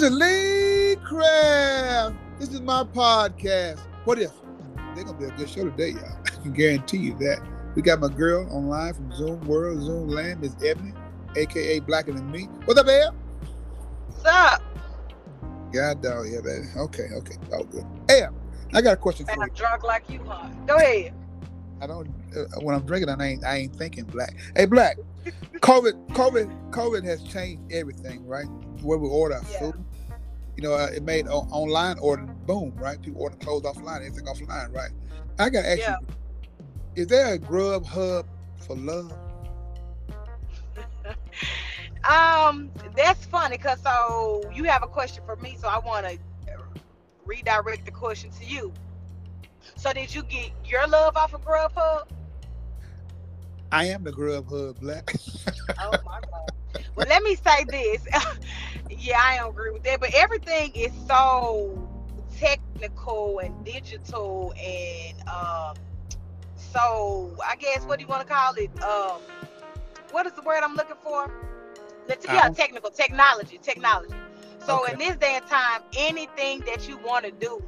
This is Lee Craft. This is my podcast. What if? They're gonna be a good show today, y'all. I can guarantee you that. We got my girl online from Zoom World, Zoom Land, Miss Ebony, aka Blacker Than Me. What's up, Eb? What's up? God dog, yeah, baby. Okay, okay, all good. Eb, I got a question for Man, you. I'm drunk like you, huh? Go ahead. I don't. Uh, when I'm drinking, I ain't. I ain't thinking black. Hey, black. COVID. COVID. COVID has changed everything, right? Where we order our Yeah. food. You know, uh, it made online ordering boom, right? People order clothes offline, everything offline, right? I got to ask Yeah. you: Is there a Grub Hub for love? Um, that's funny because so you have a question for me, so I want to redirect the question to you. So did you get your love off of Grubhub? I am the Grub Hub black. Oh my. Well, let me say this. yeah, I don't agree with that, but everything is so technical and digital and um so I guess what do you want to call it? Um what is the word I'm looking for? Let's yeah, technical technology, technology. So Okay. in this day and time, anything that you want to do,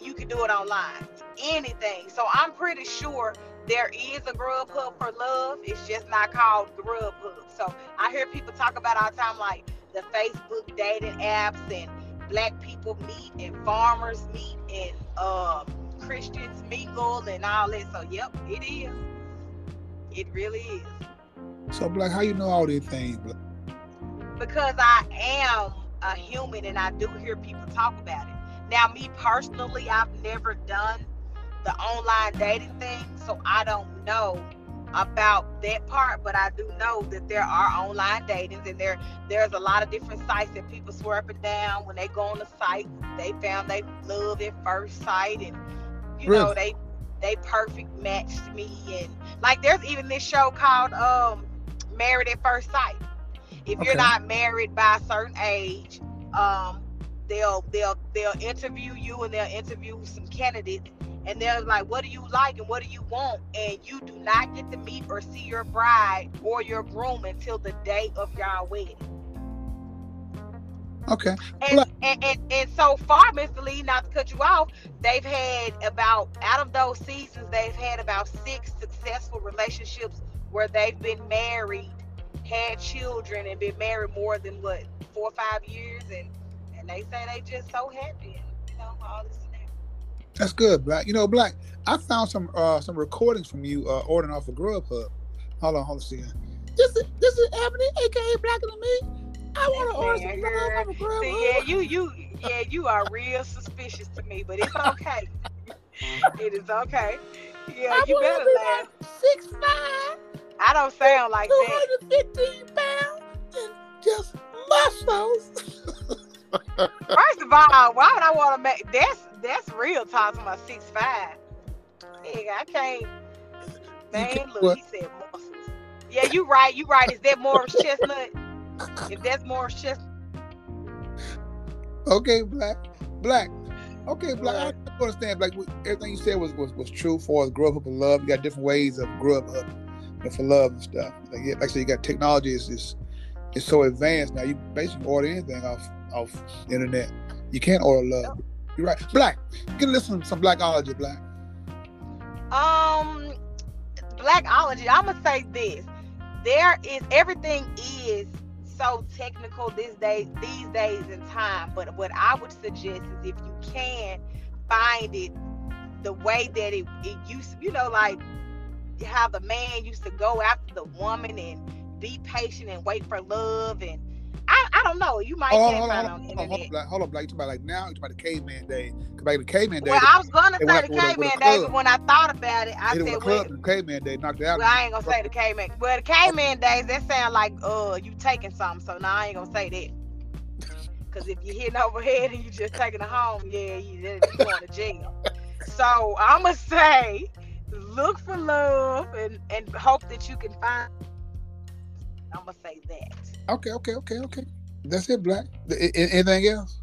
you can do it online. Anything. So I'm pretty sure there is a Grubhub for love. It's just not called Grubhub. So I hear people talk about all the time like the Facebook dating apps and black people meet and farmers meet and um, Christians mingle and all that. So yep, it is. It really is. so black, how you know all these things? Black? because I am a human and I do hear people talk about it. Now, me personally, I've never done the online dating thing, so I don't know about that part, but I do know that there are online datings and there there's a lot of different sites that people swear up and down when they go on the site, they found they love at first sight and you know they they perfect matched me and like there's even this show called um Married at First Sight. If Okay. you're not married by a certain age, um, they'll they'll they'll interview you and they'll interview some candidates and they're like, what do you like and what do you want? And you do not get to meet or see your bride or your groom until the day of your wedding. Okay. And, Look. and, and, and so far, Mr. Lee, not to cut you off, they've had about, out of those seasons, they've had about six successful relationships where they've been married, had children, and been married more than what, four or five years. And, and they say they just so happy and, you know, all this. That's good, Black. You know, Black. I found some uh some recordings from you uh ordering off of Grubhub. Hold on, hold on a second. This is this is Ebony, aka Blacker Than Me. I want to order some Man, love girl. off of Grubhub. See, yeah, you, you, yeah, you are real suspicious to me, but it's okay. it is okay. Yeah, I you better be laugh. like Six five, I don't sound like two that. hundred fifteen pounds, and just muscles. First of all, why would I want to make that's that's real talk to my six five. Yeah, I can't. Man, look, he said muscles. Yeah, you right. You right. Is that Morris Chestnut? If that's Morris Chestnut, okay, Black. Black. Okay, Black. I understand. Like Everything you said was was, was true for us. Grubhub and love. You got different ways of Grubhub and for love and stuff. Like, yeah, like I said, you got technology is is is so advanced now. You basically order anything off off internet. You can't order love. You're right. Black. You can listen to some Blackology, Black. um, Blackology. I'm gonna say this: there is everything is so technical these days, these days in time. But what I would suggest is if you can find it the way that it, it used, you know, like how the man used to go after the woman and be patient and wait for love and I, don't know. You might Oh, hold on, hold on hold on. Black. Hold on, Black. You talking about like now? You talking about the caveman day? Come back to the caveman day. Well, I was gonna say the with a- with a caveman day, but when I thought about it, I hit it with said, well. The caveman day knocked it out. well, I ain't gonna say the caveman. Well, the caveman days, that sound like uh you taking something. So now I ain't gonna say that. Cause if you're hitting overhead and you just taking it home, yeah, you you going to jail. So I'ma say, look for love and and hope that you can find. I'ma say that. Okay, okay, okay, okay. That's it, Black. The- anything else?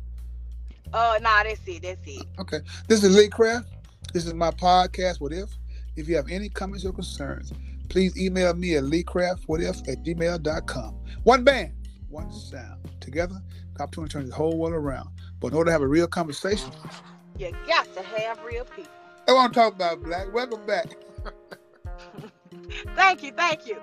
Uh, nah, that's it. That's it. Okay. This is Lee Craft. This is my podcast, What If. If you have any comments or concerns, please email me at leecraftwhatif at gmail.com. One band. one sound. Together, opportunity turns the whole world around. But in order to have a real conversation, you got to have real people. I want to talk about black. Welcome back. thank you, thank you.